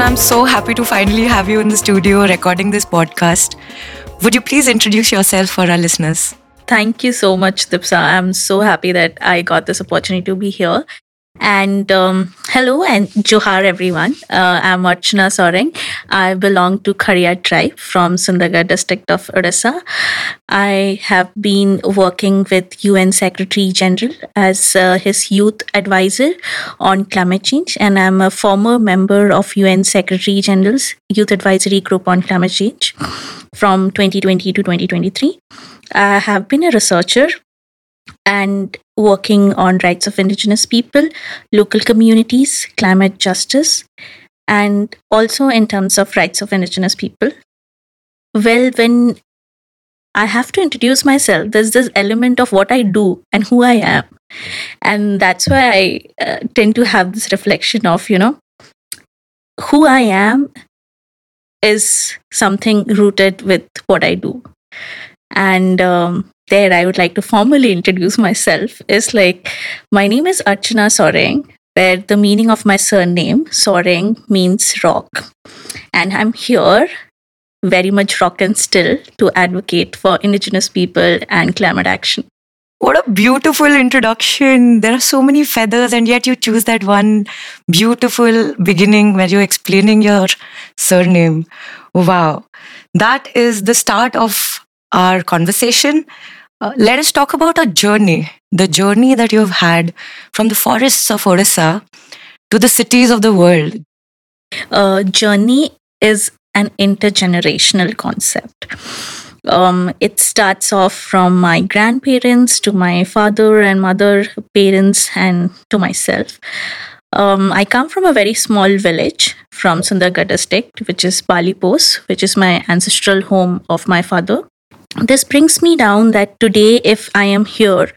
I'm so happy to finally have you in the studio recording this podcast. Would you please introduce yourself for our listeners? Thank you so much, Dipsa. I'm so happy that I got this opportunity to be here. And um, hello and Johar, everyone. Uh, I'm Archana Soreng. I belong to Khariya tribe from Sundargarh district of Odisha. I have been working with UN Secretary General as uh, his youth advisor on climate change, and I'm a former member of UN Secretary General's Youth Advisory Group on Climate Change from 2020 to 2023. I have been a researcher and working on rights of indigenous people, local communities, climate justice, and also in terms of rights of indigenous people. Well, when I have to introduce myself, there's this element of what I do and who I am. And that's why I uh, tend to have this reflection of, you know, who I am is something rooted with what I do. And um, there I would like to formally introduce myself is like my name is Archana Soreng, where the meaning of my surname, Soreng, means rock. And I'm here very much rock and still to advocate for indigenous people and climate action. What a beautiful introduction. There are so many feathers, and yet you choose that one beautiful beginning where you're explaining your surname. Wow. That is the start of our conversation. Uh, let us talk about a journey, the journey that you've had from the forests of Odisha to the cities of the world. Uh, journey is an intergenerational concept. Um, it starts off from my grandparents to my father and mother parents and to myself. Um, I come from a very small village from Sundargarh district, which is Balipos, which is my ancestral home of my father this brings me down that today, if I am here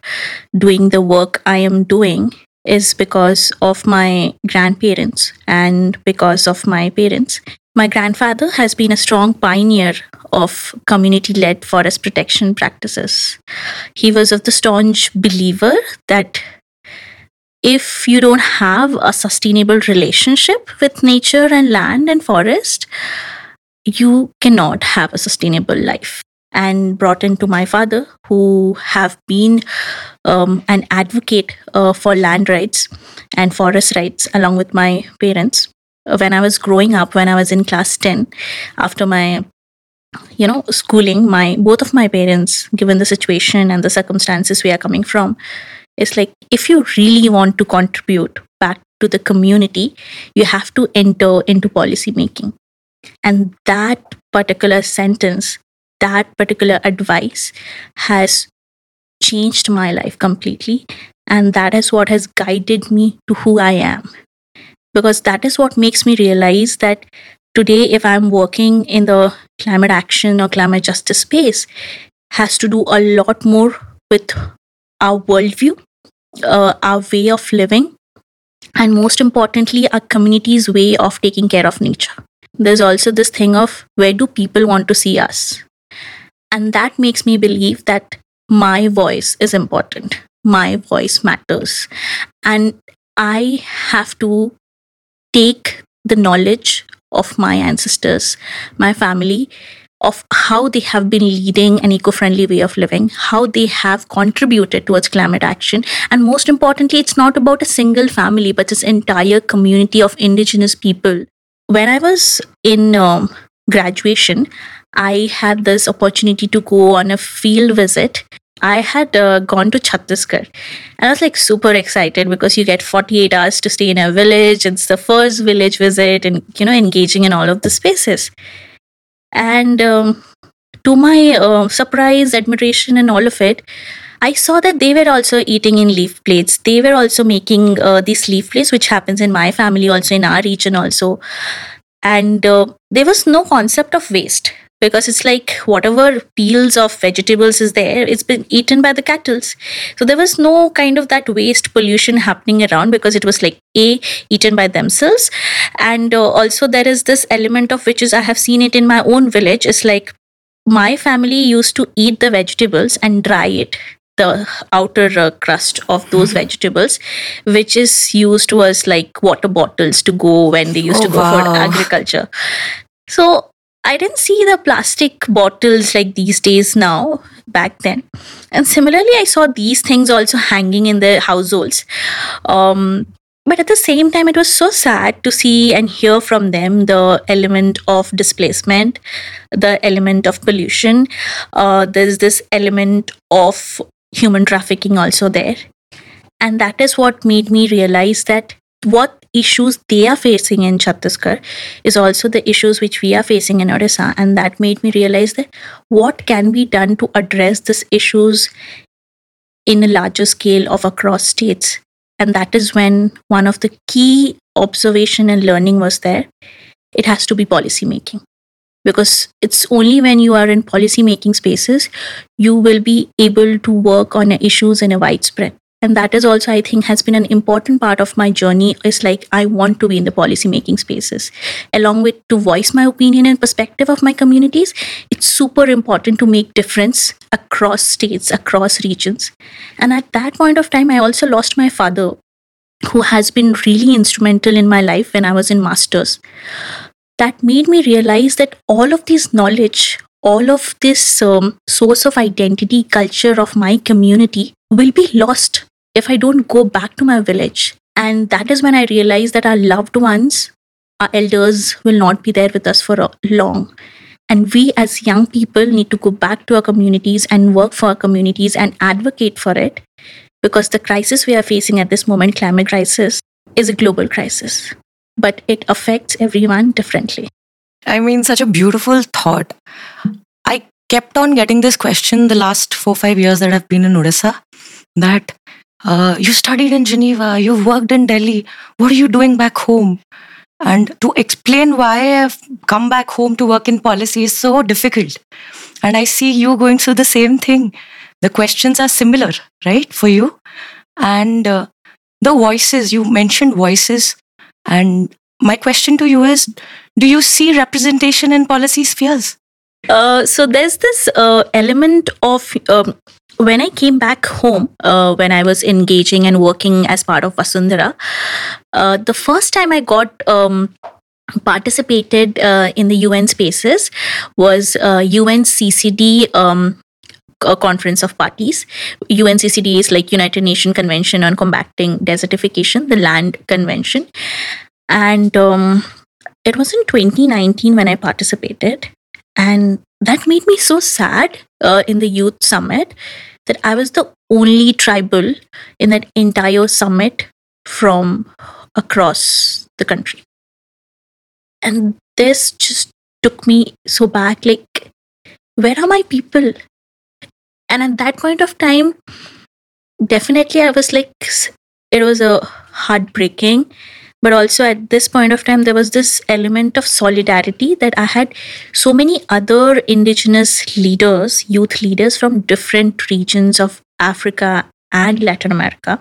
doing the work I am doing, is because of my grandparents and because of my parents. My grandfather has been a strong pioneer of community led forest protection practices. He was of the staunch believer that if you don't have a sustainable relationship with nature and land and forest, you cannot have a sustainable life and brought into my father, who have been um, an advocate uh, for land rights and forest rights along with my parents. When I was growing up, when I was in class 10, after my you know schooling my both of my parents given the situation and the circumstances we are coming from it's like if you really want to contribute back to the community you have to enter into policy making and that particular sentence that particular advice has changed my life completely. And that is what has guided me to who I am. Because that is what makes me realize that today, if I'm working in the climate action or climate justice space, has to do a lot more with our worldview, uh, our way of living, and most importantly, our community's way of taking care of nature. There's also this thing of where do people want to see us? And that makes me believe that my voice is important. My voice matters. And I have to take the knowledge of my ancestors, my family, of how they have been leading an eco friendly way of living, how they have contributed towards climate action. And most importantly, it's not about a single family, but this entire community of indigenous people. When I was in um, graduation, I had this opportunity to go on a field visit. I had uh, gone to Chhattisgarh and I was like super excited because you get 48 hours to stay in a village. It's the first village visit and, you know, engaging in all of the spaces. And um, to my uh, surprise, admiration, and all of it, I saw that they were also eating in leaf plates. They were also making uh, these leaf plates, which happens in my family, also in our region, also. And uh, there was no concept of waste because it's like whatever peels of vegetables is there it's been eaten by the cattle so there was no kind of that waste pollution happening around because it was like a eaten by themselves and uh, also there is this element of which is i have seen it in my own village It's like my family used to eat the vegetables and dry it the outer uh, crust of those Mm-hmm. vegetables, which is used was like water bottles to go when they used Oh, to go for agriculture. So I didn't see the plastic bottles like these days now back then. And similarly, I saw these things also hanging in the households. Um, but at the same time, it was so sad to see and hear from them the element of displacement, the element of pollution. Uh, there's this element of human trafficking also there. And that is what made me realize that what issues they are facing in Chhattisgarh is also the issues which we are facing in Odisha. And that made me realize that what can be done to address these issues in a larger scale of across states. And that is when one of the key observation and learning was there. It has to be policy making. Because it's only when you are in policy making spaces, you will be able to work on issues in a widespread and that is also i think has been an important part of my journey. Is like i want to be in the policy making spaces. Along with to voice my opinion and perspective of my communities it's super important to make difference across states across regions. And at that point of time i also lost my father who has been really instrumental in my life when i was in masters. That made me realize that all of this knowledge all of this um, source of identity culture of my community will be lost if I don't go back to my village. And that is when I realized that our loved ones, our elders, will not be there with us for long. And we as young people need to go back to our communities and work for our communities and advocate for it because the crisis we are facing at this moment, climate crisis, is a global crisis. But it affects everyone differently. I mean, such a beautiful thought. I kept on getting this question the last four, five years that I've been in Odisha that uh, you studied in Geneva, you've worked in Delhi, what are you doing back home? And to explain why I've come back home to work in policy is so difficult. And I see you going through the same thing. The questions are similar, right, for you? And uh, the voices, you mentioned voices. And my question to you is do you see representation in policy spheres? Uh, so there's this uh, element of um, when I came back home, uh, when I was engaging and working as part of Vasundhara, uh, the first time I got um, participated uh, in the UN spaces was uh, UNCCD. Um, a conference of parties. UNCCD is like United Nations Convention on Combating Desertification, the Land Convention, and um, it was in 2019 when I participated, and that made me so sad uh, in the youth summit that I was the only tribal in that entire summit from across the country. And this just took me so back like, where are my people? And at that point of time, definitely I was like, it was a heartbreaking but also at this point of time there was this element of solidarity that i had so many other indigenous leaders youth leaders from different regions of africa and latin america.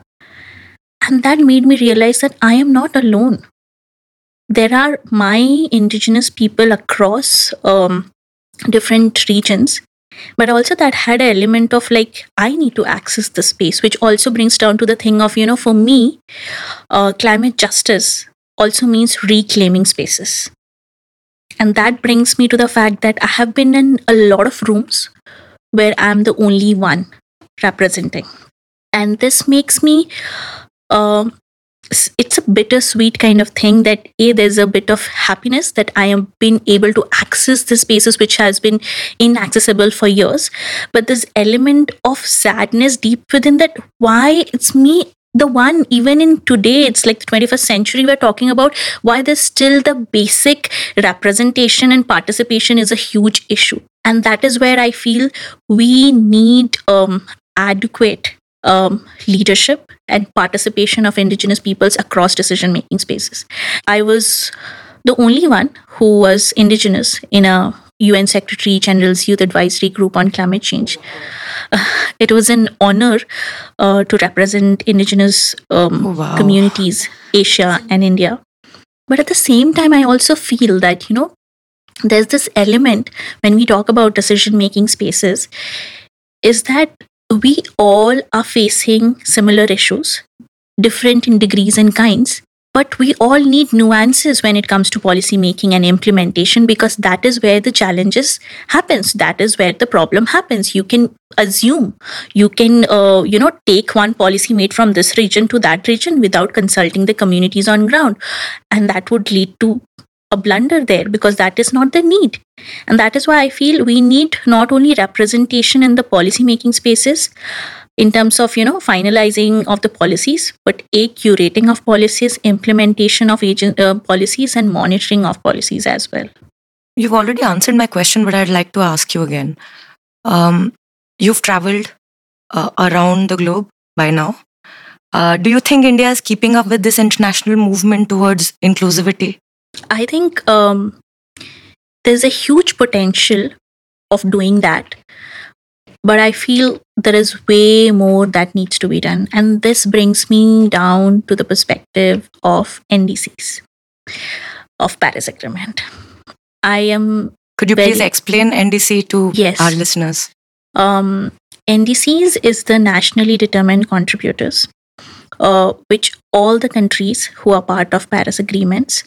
And that made me realize that i am not alone. There are my indigenous people across um, different regions but also that had an element of like i need to access the space which also brings down to the thing of you know for me uh, climate justice also means reclaiming spaces. And that brings me to the fact that i have been in a lot of rooms where i'm the only one representing. And this makes me um, it's a bittersweet kind of thing that a there's a bit of happiness that i am been able to access the spaces which has been inaccessible for years. But this element of sadness deep within that why it's me the one even in today it's like the 21st century we're talking about why there's still the basic representation and participation is a huge issue. And that is where i feel we need um, adequate um, leadership and participation of indigenous peoples across decision making spaces. I was the only one who was indigenous in a UN Secretary General's Youth Advisory Group on Climate Change. Uh, it was an honor uh, to represent indigenous um, Oh, wow. communities, Asia and India. But at the same time, I also feel that, you know, there's this element when we talk about decision making spaces is that we all are facing similar issues, different in degrees and kinds, but we all need nuances when it comes to policy making and implementation because that is where the challenges happens. That is where the problem happens. You can assume, you can, uh, you know, take one policy made from this region to that region without consulting the communities on ground, and that would lead to a blunder there because that is not the need. And that is why I feel we need not only representation in the policy making spaces in terms of you know finalizing of the policies but a curating of policies implementation of agent uh, policies and monitoring of policies as well You've already answered my question, but I'd like to ask you again. Um, you've traveled uh, around the globe by now. Uh, do you think India is keeping up with this international movement towards inclusivity? I think um, there's a huge potential of doing that but i feel there is way more that needs to be done and this brings me down to the perspective of ndcs of paris agreement i am Could you please explain NDC to Yes. our listeners? um, ndcs is the nationally determined contributors uh, which all the countries who are part of paris agreements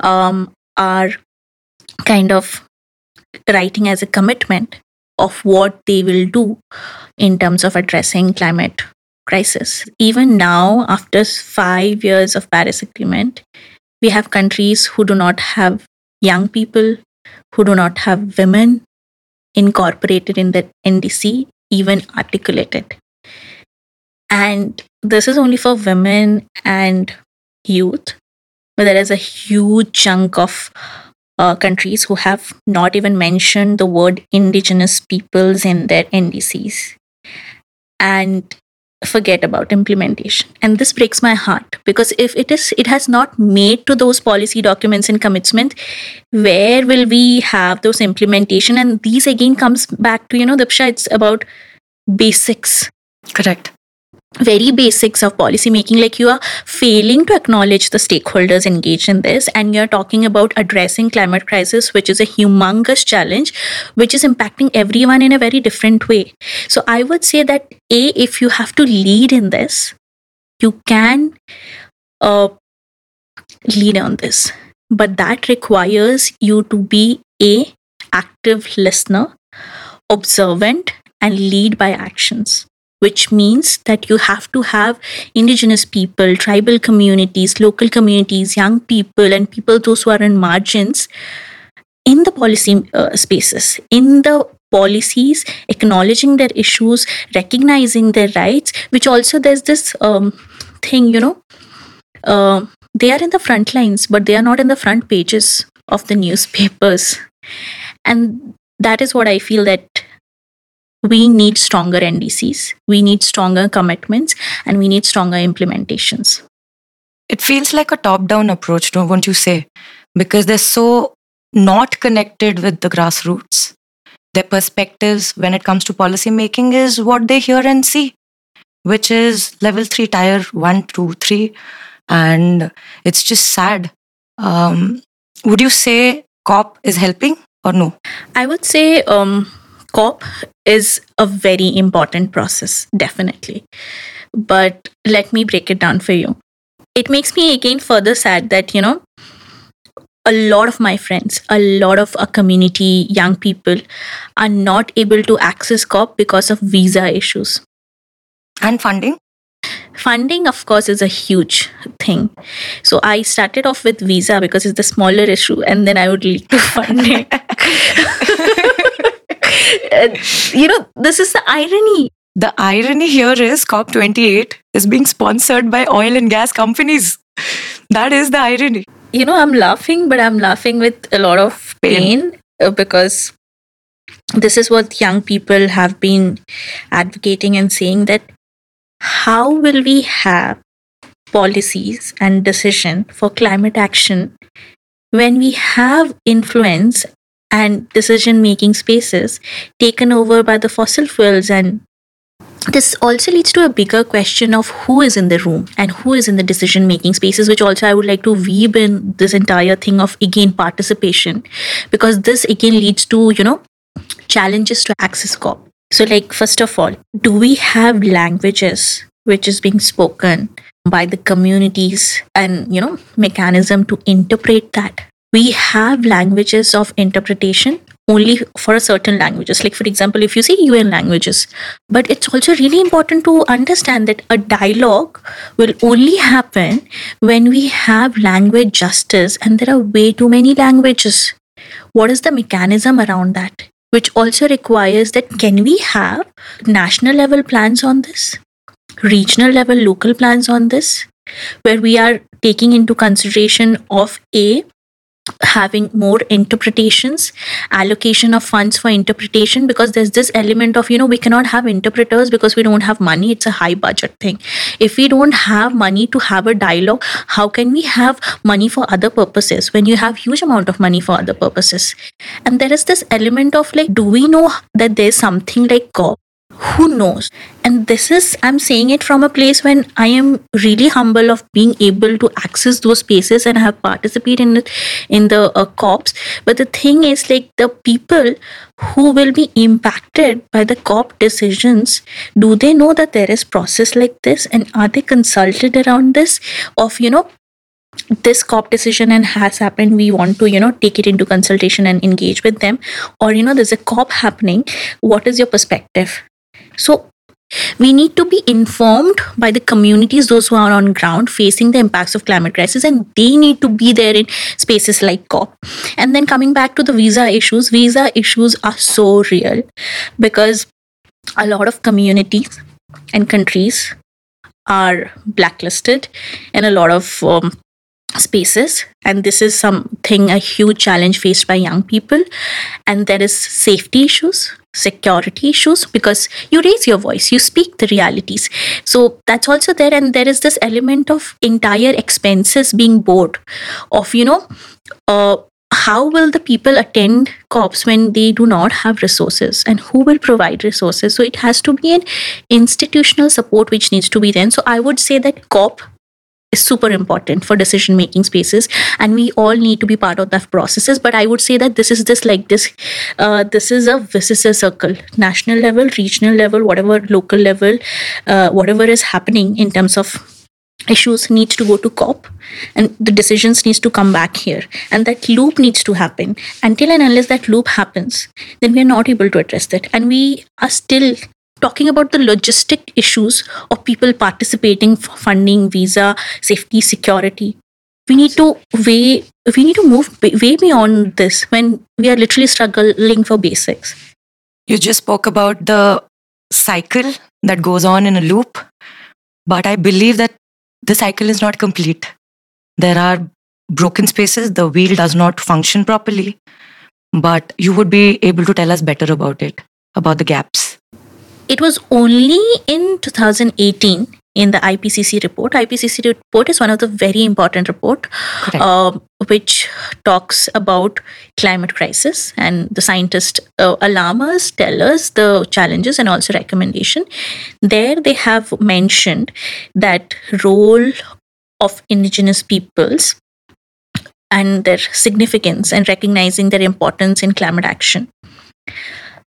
um, are kind of writing as a commitment of what they will do in terms of addressing climate crisis. Even now after 5 years of paris agreement we have countries who do not have young people who do not have women incorporated in the ndc even articulated. And this is only for women and youth but there is a huge chunk of uh, countries who have not even mentioned the word indigenous peoples in their NDCs and forget about implementation. And this breaks my heart because if it is it has not made to those policy documents and commitment where will we have those implementation? And these again comes back to you know Dipsha it's about basics. Correct. Very basics of policy making like you are failing to acknowledge the stakeholders engaged in this and you're talking about addressing climate crisis which is a humongous challenge which is impacting everyone in a very different way. So i would say that a if you have to lead in this you can uh, lead on this. But that requires you to be a active listener observant and lead by actions which means that you have to have indigenous people tribal communities local communities young people and people those who are in margins in the policy uh, spaces in the policies acknowledging their issues recognizing their rights which also there's this um, thing you know uh, they are in the front lines but they are not in the front pages of the newspapers. And that is what i feel that we need stronger ndcs we need stronger commitments and we need stronger implementations It feels like a top down approach, don't won't you say? Because they're so not connected with the grassroots. Their perspectives when it comes to policy making is what they hear and see, which is level three, tier one, two, three. And it's just sad. Um, would you say COP is helping or no? i would say um, cop is a very important process definitely. But let me break it down for you. It makes me again further sad that you know a lot of my friends a lot of our community young people are not able to access cop because of visa issues. And funding? funding of course is a huge thing. So i started off with visa because it's the smaller issue and then i would lead to funding you know this is the irony The irony here is COP28 is being sponsored by oil and gas companies. That is the irony. you know i'm laughing but i'm laughing with a lot of Pain. pain, uh, because this is what young people have been advocating and saying that how will we have policies and decision for climate action when we have influence and decision making spaces taken over by the fossil fuels. And this also leads to a bigger question of who is in the room and who is in the decision making spaces which also i would like to weave in this entire thing of again participation. Because this again leads to you know challenges to access cop So, like, first of all, do we have languages which is being spoken by the communities and, you know, mechanism to interpret that? We have languages of interpretation only for a certain languages. Like for example if you say un languages but it's also really important to understand that a dialogue will only happen when we have language justice and there are way too many languages. What is the mechanism around that? Which also requires that can we have national level plans on this? Regional level local plans on this? Where we are taking into consideration of a having more interpretations allocation of funds for interpretation because there's this element of you know we cannot have interpreters because we don't have money. It's a high budget thing. If we don't have money to have a dialogue how can we have money for other purposes when you have huge amount of money for other purposes? And there is this element of like do we know that there's something like COP who knows? And this is i'm saying it from a place when i am really humble of being able to access those spaces and have participated in it in the uh, cops. But the thing is like the people who will be impacted by the cop decisions do they know that there is process like this? And are they consulted around this of you know this cop decision and has happened we want to you know take it into consultation and engage with them? Or you know there's a cop happening. What is your perspective so we need to be informed by the communities, those who are on ground facing the impacts of climate crisis, and they need to be there in spaces like COP. And then coming back to the visa issues, visa issues are so real because a lot of communities and countries are blacklisted in a lot of um, spaces. And this is something a huge challenge faced by young people. And there is safety issues security issues because you raise your voice you speak the realities. So that's also there and there is this element of entire expenses being bored of you know uh, how will the people attend cops when they do not have resources and who will provide resources? So it has to be an institutional support which needs to be there. So i would say that cop is super important for decision making spaces and we all need to be part of that processes. But i would say that this is this like this uh, this is a a circle national level regional level whatever local level uh, whatever is happening in terms of issues needs to go to cop and the decisions needs to come back here. And that loop needs to happen. Until and unless that loop happens then we are not able to address that and we are still talking about the logistic issues of people participating for funding visa safety security. We need to way we need to move way beyond this when we are literally struggling for basics. You just spoke about the cycle that goes on in a loop but i believe that the cycle is not complete. There are broken spaces the wheel does not function properly but you would be able to tell us better about it about the gaps it was only in 2018 in the IPCC report. IPCC report is one of the very important report, uh, which talks about climate crisis and the scientists uh, alarm us, tell us the challenges and also recommendation. There they have mentioned that role of indigenous peoples and their significance and recognizing their importance in climate action.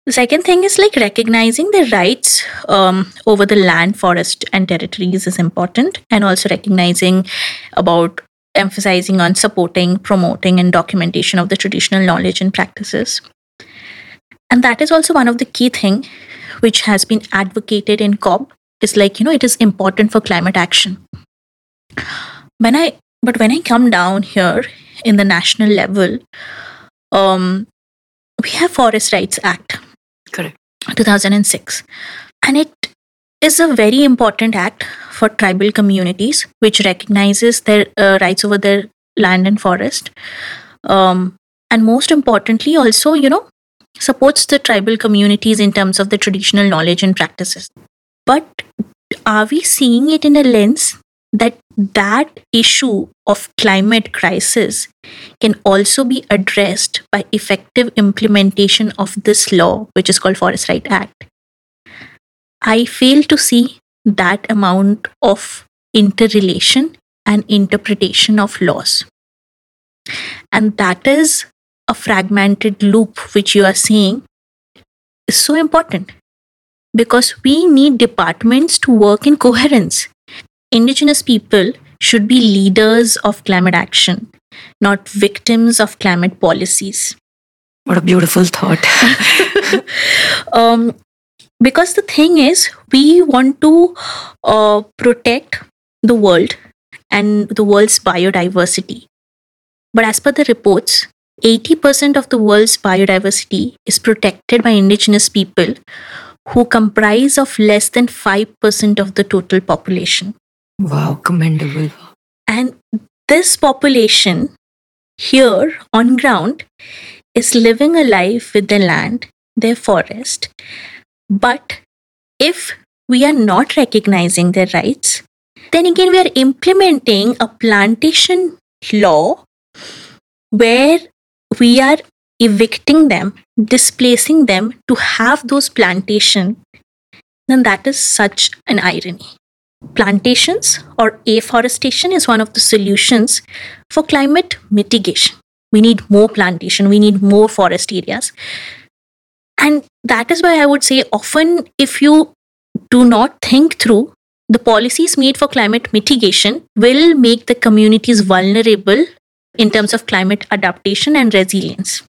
The second thing is like recognizing the rights um, over the land, forest, and territories is important, and also recognizing about emphasizing on supporting, promoting, and documentation of the traditional knowledge and practices. And that is also one of the key thing which has been advocated in COP is like, you know, it is important for climate action. When I but when I come down here in the national level, um, we have Forest Rights Act. 2006. And it is a very important act for tribal communities, which recognizes their uh, rights over their land and forest. Um, and most importantly, also, you know, supports the tribal communities in terms of the traditional knowledge and practices. But are we seeing it in a lens that that issue of climate crisis can also be addressed by effective implementation of this law which is called forest right act i fail to see that amount of interrelation and interpretation of laws and that is a fragmented loop which you are seeing is so important because we need departments to work in coherence. Indigenous people should be leaders of climate action, not victims of climate policies. What a beautiful thought. um, because the thing is, we want to uh, protect the world and the world's biodiversity. But as per the reports, 80% of the world's biodiversity is protected by indigenous people who comprise of less than 5% of the total population. Wow, commendable. And this population here on ground is living a life with their land, their forest. But if we are not recognizing their rights, then again we are implementing a plantation law where we are evicting them, displacing them to have those plantation, then that is such an irony. Plantations or afforestation is one of the solutions for climate mitigation. We need more plantation, we need more forest areas. And that is why I would say often if you do not think through the policies made for climate mitigation will make the communities vulnerable in terms of climate adaptation and resilience.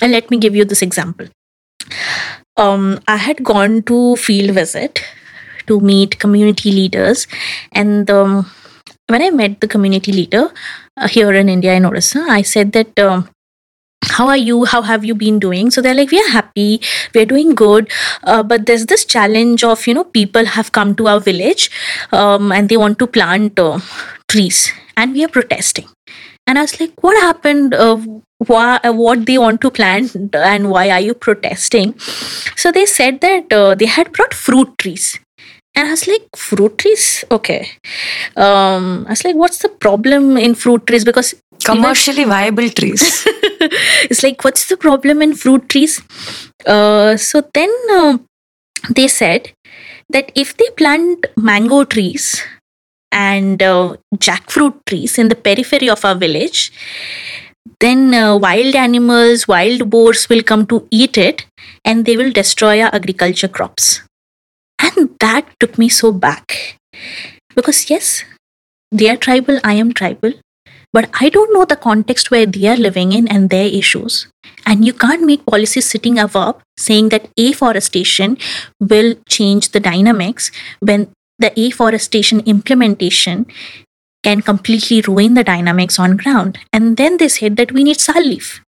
And let me give you this example. Um, I had gone to field visit to meet community leaders, and um, when I met the community leader uh, here in India in Orissa, I said that. Um, how are you? How have you been doing? So they're like we are happy. We're doing good. Uh, but there's this challenge of you know people have come to our village um, and they want to plant uh, trees. And we are protesting. And i was like what happened? Uh, why, what they want to plant and why are you protesting? So they said that uh, they had brought fruit trees and I was like, fruit trees? Okay. Um, I was like, what's the problem in fruit trees? Because commercially even, viable trees. it's like, what's the problem in fruit trees? Uh, so then uh, they said that if they plant mango trees and uh, jackfruit trees in the periphery of our village, then uh, wild animals, wild boars will come to eat it and they will destroy our agriculture crops. And that took me so back. Because, yes, they are tribal, I am tribal, but I don't know the context where they are living in and their issues. And you can't make policies sitting above saying that afforestation will change the dynamics when the afforestation implementation can completely ruin the dynamics on ground. And then they said that we need sal leaf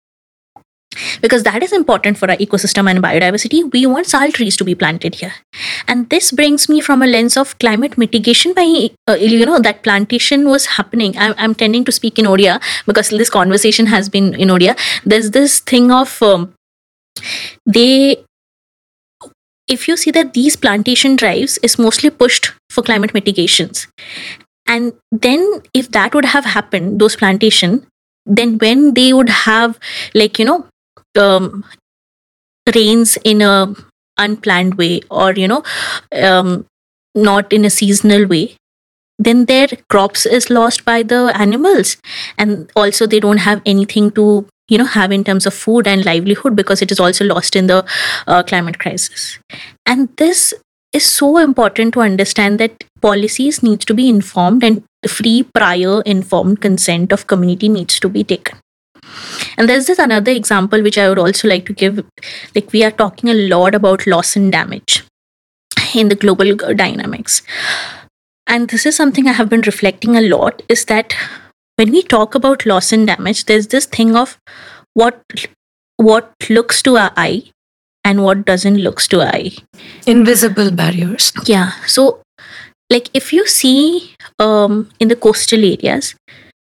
because that is important for our ecosystem and biodiversity. We want sal trees to be planted here. And this brings me from a lens of climate mitigation by, uh, you know, that plantation was happening. I'm, I'm tending to speak in Odia because this conversation has been in Odia. There's this thing of um, they if you see that these plantation drives is mostly pushed for climate mitigations and then if that would have happened those plantation then when they would have like you know um, rains in a unplanned way or you know um, not in a seasonal way then their crops is lost by the animals. And also they don't have anything to you know have in terms of food and livelihood because it is also lost in the uh, climate crisis. And this is so important to understand that policies needs to be informed and free prior informed consent of community needs to be taken and there's this another example which I would also like to give. Like we are talking a lot about loss and damage in the global dynamics. And this is something I have been reflecting a lot is that when we talk about loss and damage, there's this thing of what what looks to our eye and what doesn't looks to eye. Invisible barriers. Yeah. So like if you see um, in the coastal areas,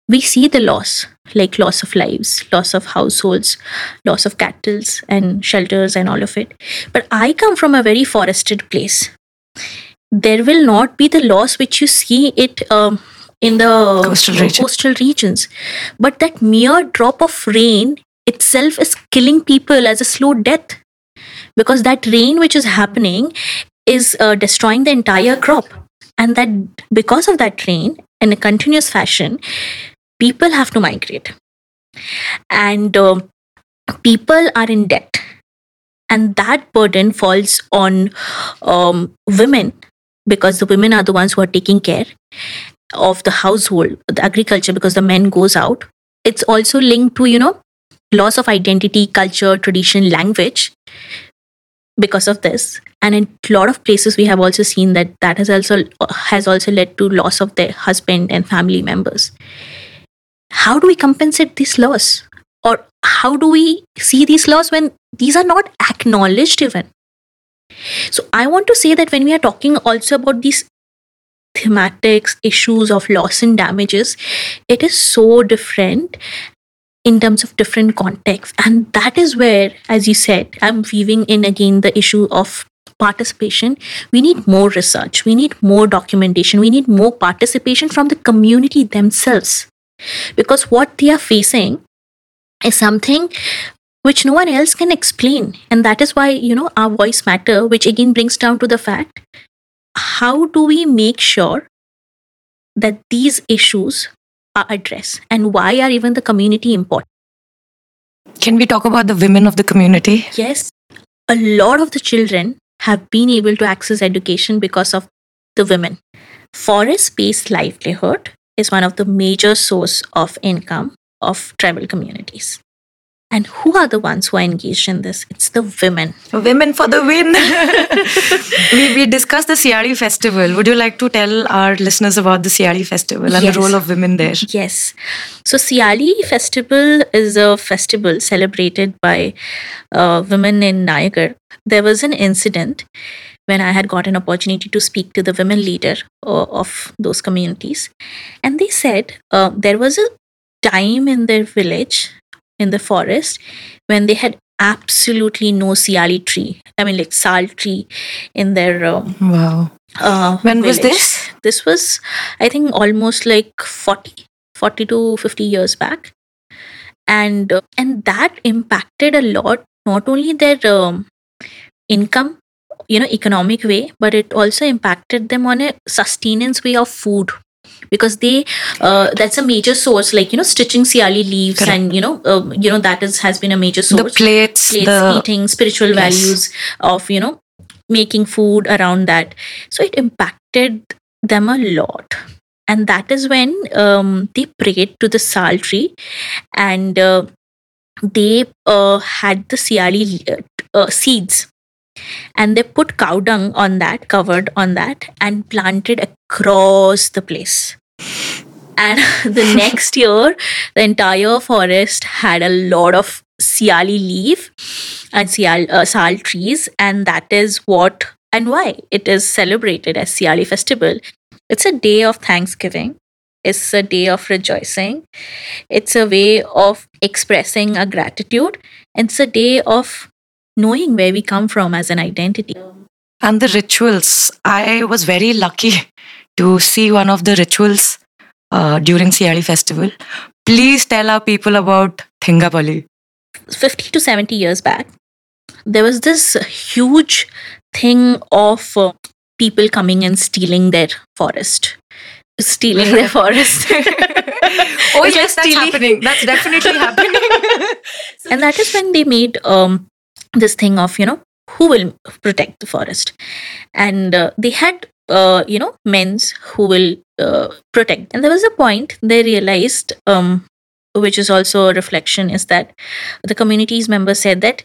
we see the loss like loss of lives loss of households loss of cattle and shelters and all of it. But i come from a very forested place. There will not be the loss which you see it um, in the coastal, region. coastal regions. But that mere drop of rain itself is killing people as a slow death. Because that rain which is happening is uh, destroying the entire crop. And that because of that rain in a continuous fashion people have to migrate. And uh, people are in debt. And that burden falls on um, women because the women are the ones who are taking care of the household the agriculture because the men goes out. It's also linked to you know loss of identity culture tradition language because of this. And in a lot of places we have also seen that that has also has also led to loss of their husband and family members how do we compensate this loss? Or how do we see these laws when these are not acknowledged even? So i want to say that when we are talking also about these thematics issues of loss and damages it is so different in terms of different contexts. And that is where as you said i'm weaving in again the issue of participation. We need more research. We need more documentation. We need more participation from the community themselves because what they are facing is something which no one else can explain. And that is why you know our voice matter which again brings down to the fact how do we make sure that these issues are addressed? And why are even the community important? Can we talk about the women of the community? yes. A lot of the children have been able to access education because of the women. Forest based livelihood is one of the major source of income of tribal communities and who are the ones who are engaged in this it's the women Women for the win. we, we discussed the Siari festival. Would you like to tell our listeners about the Siari festival and Yes. the role of women there? Yes. So Siali festival is a festival celebrated by uh, women in Nayagarh. There was an incident when I had got an opportunity to speak to the women leader uh, of those communities, and they said uh, there was a time in their village in the forest when they had absolutely no Siali tree. I mean, like sal tree in their um, Wow. uh, When was this? This was, I think, almost like 40, 40 to 50 years back. And, uh, and that impacted a lot, not only their um, income, you know, economic way, but it also impacted them on a sustenance way of food. Because they, uh, that's a major source, like you know, stitching siali leaves, Correct. and you know, uh, you know that is has been a major The source plates, plates, the eating, spiritual Yes. values of, you know, making food around that. So it impacted them a lot. And that is when um, they prayed to the sal tree and uh, they uh, had the siali uh, uh, seeds and they put cow dung on that, covered on that, and planted across the place. And the next year, the entire forest had a lot of siali leaf and sial, uh, sal trees, and that is what and why it is celebrated as Siali Festival. It's a day of thanksgiving. It's a day of rejoicing. It's a way of expressing our gratitude. It's a day of knowing where we come from as an identity. and the rituals. I was very lucky to see one of the rituals uh, during Siari festival. Please tell our people about Thingapali. 50 to 70 years back, there was this huge thing of uh, people coming and stealing their forest. Stealing their forest. oh yes, that's happening. That's definitely happening. and that is when they made um, this thing of, you know, who will protect the forest. And uh, they had, uh, you know, men's who will uh, protect. And there was a point they realized, um, which is also a reflection, is that the community's members said that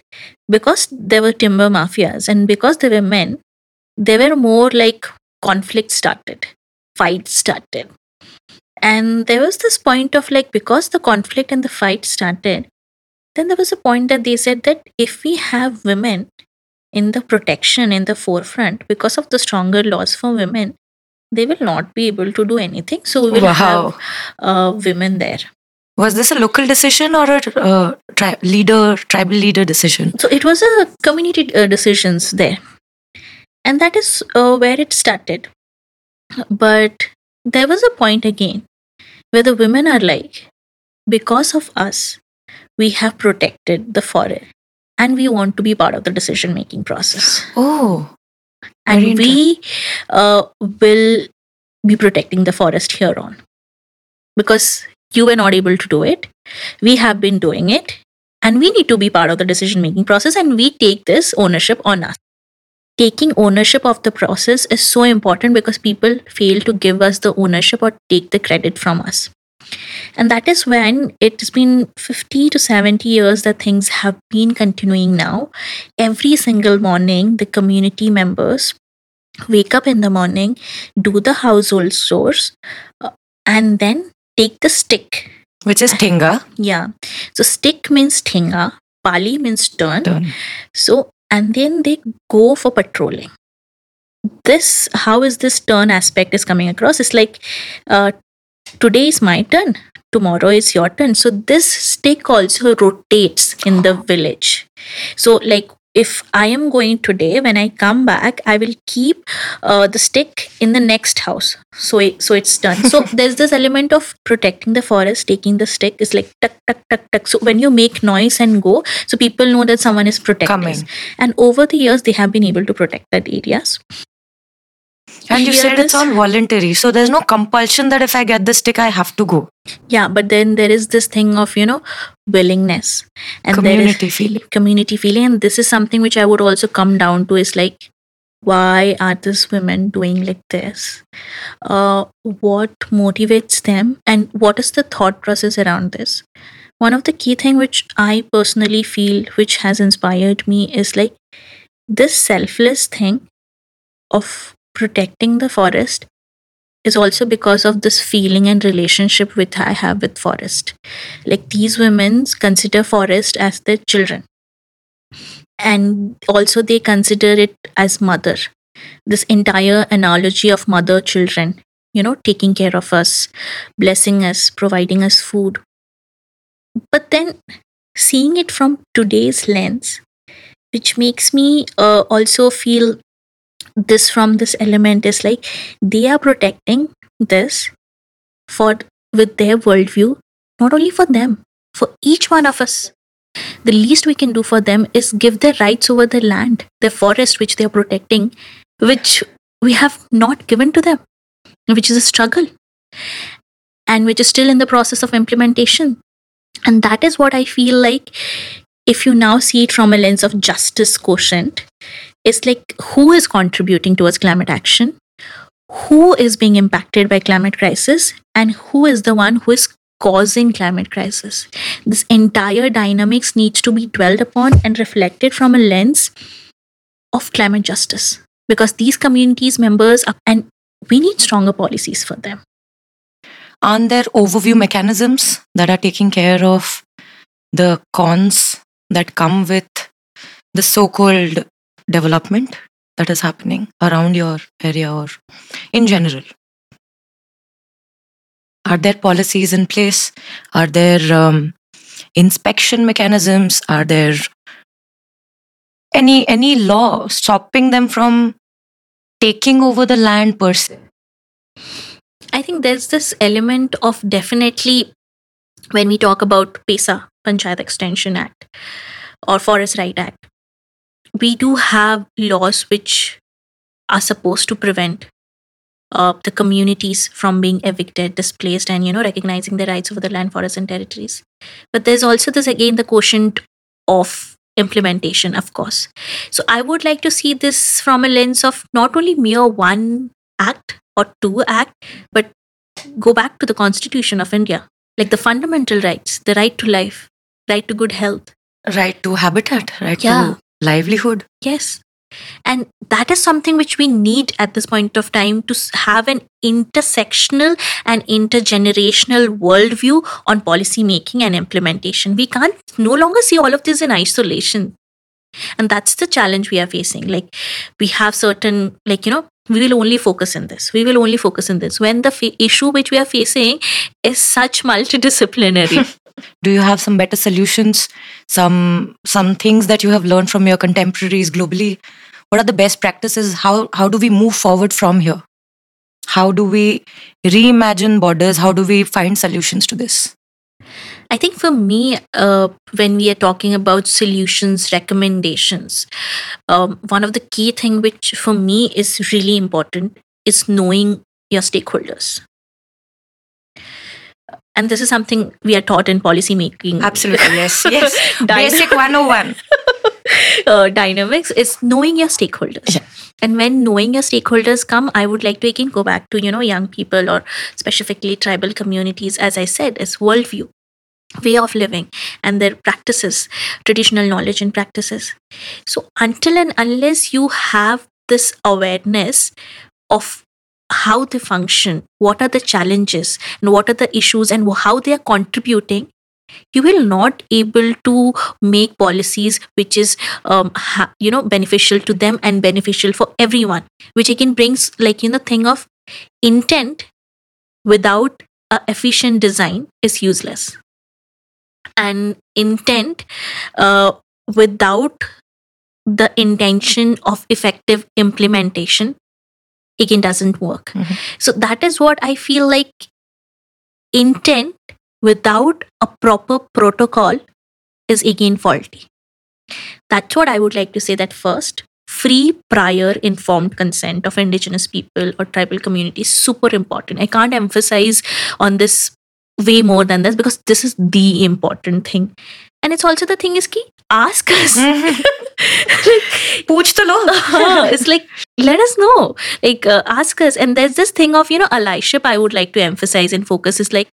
because there were timber mafias and because they were men, there were more like conflict started, fights started. And there was this point of like, because the conflict and the fight started, then there was a point that they said that if we have women in the protection in the forefront because of the stronger laws for women, they will not be able to do anything. So we will wow. have uh, women there. Was this a local decision or a uh, tri- leader, tribal leader decision? So it was a community uh, decisions there, and that is uh, where it started. But there was a point again where the women are like, because of us, we have protected the forest, and we want to be part of the decision making process, Oh, and we uh, will be protecting the forest here on. Because you were not able to do it. We have been doing it. and we need to be part of the decision making process and we take this ownership on us. Taking ownership of the process is so important because people fail to give us the ownership or take the credit from us and that is when it's been 50 to 70 years that things have been continuing now every single morning the community members wake up in the morning do the household chores uh, and then take the stick Which is Tinga. yeah. So stick means thinga, pali means turn. Turn. So and then they go for patrolling. This how is this turn aspect is coming across? It's like uh, today is my turn, tomorrow is your turn. So this stick also rotates in the village. So like if I am going today, when I come back, I will keep uh, the stick in the next house. So it, so it's done. So there's this element of protecting the forest. Taking the stick is like tuck tuck tuck tuck. So when you make noise and go, so people know that someone is protecting. And over the years, they have been able to protect that areas. And you said it's all voluntary. So there's no compulsion that if I get the stick, I have to go. Yeah, but then there is this thing of you know willingness and Community is feeling. community feeling, and this is something which I would also come down to is like, why are these women doing like this? Uh, what motivates them, and what is the thought process around this? One of the key thing which I personally feel which has inspired me is like this selfless thing of protecting the forest is also because of this feeling and relationship which I have with forest. Like these women consider forest as their children. And also they consider it as mother. This entire analogy of mother children, you know, taking care of us, blessing us, providing us food. But then seeing it from today's lens, which makes me uh, also feel this from this element is like they are protecting this for with their worldview not only for them for each one of us. The least we can do for them is give their rights over the land the forest which they are protecting which we have not given to them which is a struggle and which is still in the process of implementation. And that is what i feel like if you now see it from a lens of justice quotient it's like who is contributing towards climate action who is being impacted by climate crisis and who is the one who is causing climate crisis. This entire dynamics needs to be dwelled upon and reflected from a lens of climate justice because these communities members are, and we need stronger policies for them. Aren't there overview mechanisms that are taking care of the cons that come with the so called development that is happening around your area or in general? Are there policies in place? Are there um, inspection mechanisms? Are there any any law stopping them from taking over the land per se? I think there's this element of definitely when we talk about PESA, Panchayat Extension Act, or Forest Right Act, we do have laws which are supposed to prevent uh, the communities from being evicted, displaced, and you know recognizing the rights over the land, forests, and territories. But there's also this again the quotient of implementation, of course. So I would like to see this from a lens of not only mere one act or two act, but go back to the Constitution of India, like the fundamental rights, the right to life, right to good health. right to habitat, right Yeah. to livelihood. Yes. And that is something which we need at this point of time to have an intersectional and intergenerational worldview on policy making and implementation. We can't no longer see all of this in isolation. And that's the challenge we are facing. Like, we have certain, like, you know, we will only focus in this. We will only focus in this. When the fa- issue which we are facing is such multidisciplinary. Do you have some better solutions? Some some things that you have learned from your contemporaries globally? What are the best practices? How how do we move forward from here? How do we reimagine borders? How do we find solutions to this? I think for me, uh, when we are talking about solutions, recommendations, um, one of the key thing which for me is really important is knowing your stakeholders. And this is something we are taught in policy making. Absolutely, yes, yes. Basic 101. uh, dynamics is knowing your stakeholders. Yeah. And when knowing your stakeholders come, I would like to again go back to, you know, young people or specifically tribal communities, as I said, is worldview, way of living, and their practices, traditional knowledge and practices. So until and unless you have this awareness of how they function, what are the challenges, and what are the issues, and how they are contributing, you will not able to make policies which is um, ha- you know beneficial to them and beneficial for everyone which again brings like you know thing of intent without a efficient design is useless. And intent uh, without the intention of effective implementation again doesn't work Mhm. so that is what i feel like intent without a proper protocol is again faulty. That's what I would like to say that first. Free, prior, informed consent of indigenous people or tribal communities super important. I can't emphasize on this way more than this because this is the important thing. And it's also the thing is ki ask us. Pooch to lo. It's like let us know. Like uh, ask us. And there's this thing of you know allyship i would like to emphasize and focus is like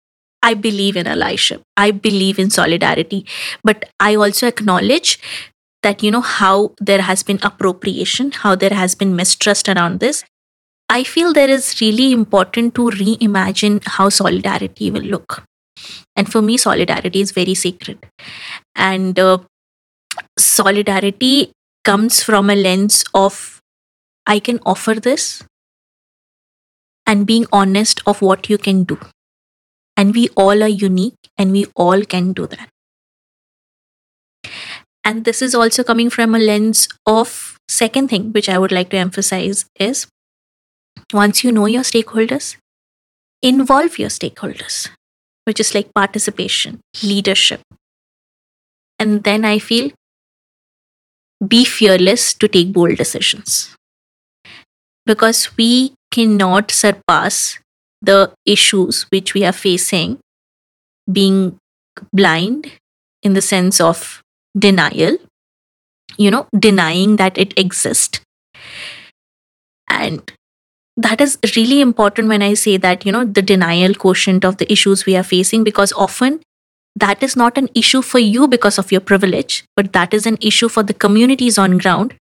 i believe in allyship. I believe in solidarity. But i also acknowledge that you know how there has been appropriation how there has been mistrust around this. I feel there is really important to reimagine how solidarity will look. And for me solidarity is very sacred. And uh, solidarity comes from a lens of I can offer this and being honest of what you can do. And we all are unique and we all can do that. And this is also coming from a lens of second thing, which I would like to emphasize is once you know your stakeholders, involve your stakeholders, which is like participation, leadership. And then I feel be fearless to take bold decisions. Because we cannot surpass the issues which we are facing being blind in the sense of denial you know denying that it exists. And that is really important when i say that you know the denial quotient of the issues we are facing because often that is not an issue for you because of your privilege but that is an issue for the communities on ground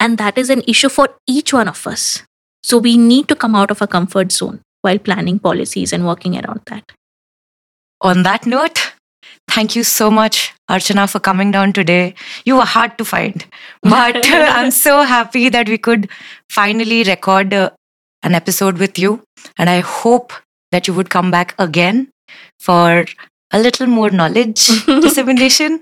and that is an issue for each one of us. So we need to come out of our comfort zone while planning policies and working around that. On that note, thank you so much, Archana, for coming down today. You were hard to find, but I'm so happy that we could finally record uh, an episode with you. And I hope that you would come back again for a little more knowledge dissemination,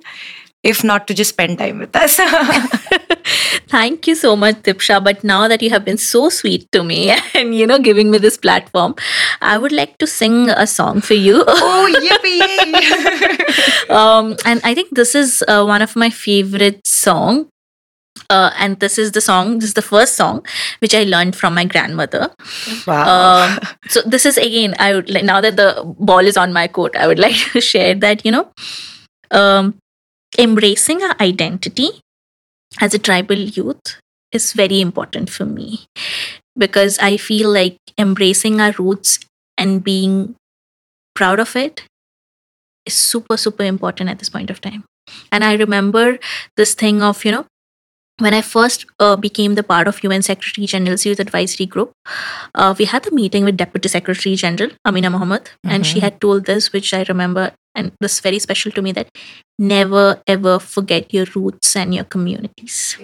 if not to just spend time with us. Thank you so much, Dipsha. But now that you have been so sweet to me and you know giving me this platform, I would like to sing a song for you. oh, yippee! um, and I think this is uh, one of my favorite song. Uh, and this is the song. This is the first song which I learned from my grandmother. wow. Um, so this is again. I would like now that the ball is on my court. I would like to share that you know, um, embracing our identity as a tribal youth is very important for me because I feel like embracing our roots and being proud of it is super super important at this point of time. And I remember this thing of you know when I first uh, became the part of UN Secretary General's Youth Advisory Group, uh, we had a meeting with Deputy Secretary General Amina Mohammed, and she Mhm. had told this, which I remember, and this is very special to me that never ever forget your roots and your communities.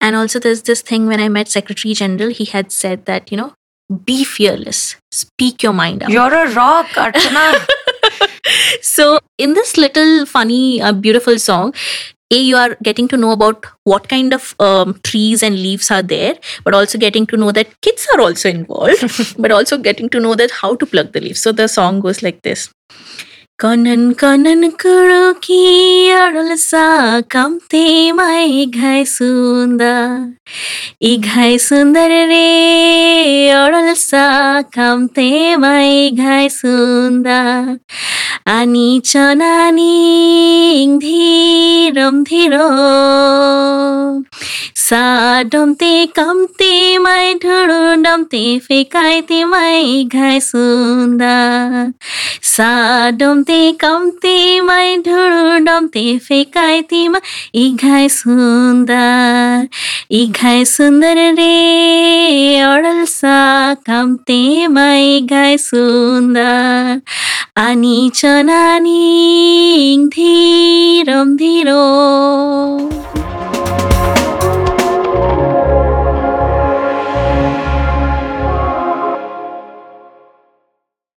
And also, there's this thing when I met Secretary General, he had said that, you know, be fearless, speak your mind out. You're a rock, Archana. so in this little funny uh, beautiful song a you are getting to know about what kind of um, trees and leaves are there but also getting to know that kids are also involved but also getting to know that how to pluck the leaves. So the song goes like this Kanan Kanan कुरो कि अडुलसा कम्तीमा घाइ सुन्दर घाइ सुन्दर रे अडुलसा कम्तीमा घाइ सुन्दा आनी चनानी धीरम धिरो साडम्ते कम्ते माई ढुडम्ते फेकाइते माई घाइ सुन्दा साडम कम्ती कम्तीमै ढुडम्ती फेकाइतीमा इघाइ सुन्दर इघाइ सुन्दर रे अडल्छ कम्तीमा इघाइ सुन्दर। अनि चनानी धिरम धिरो।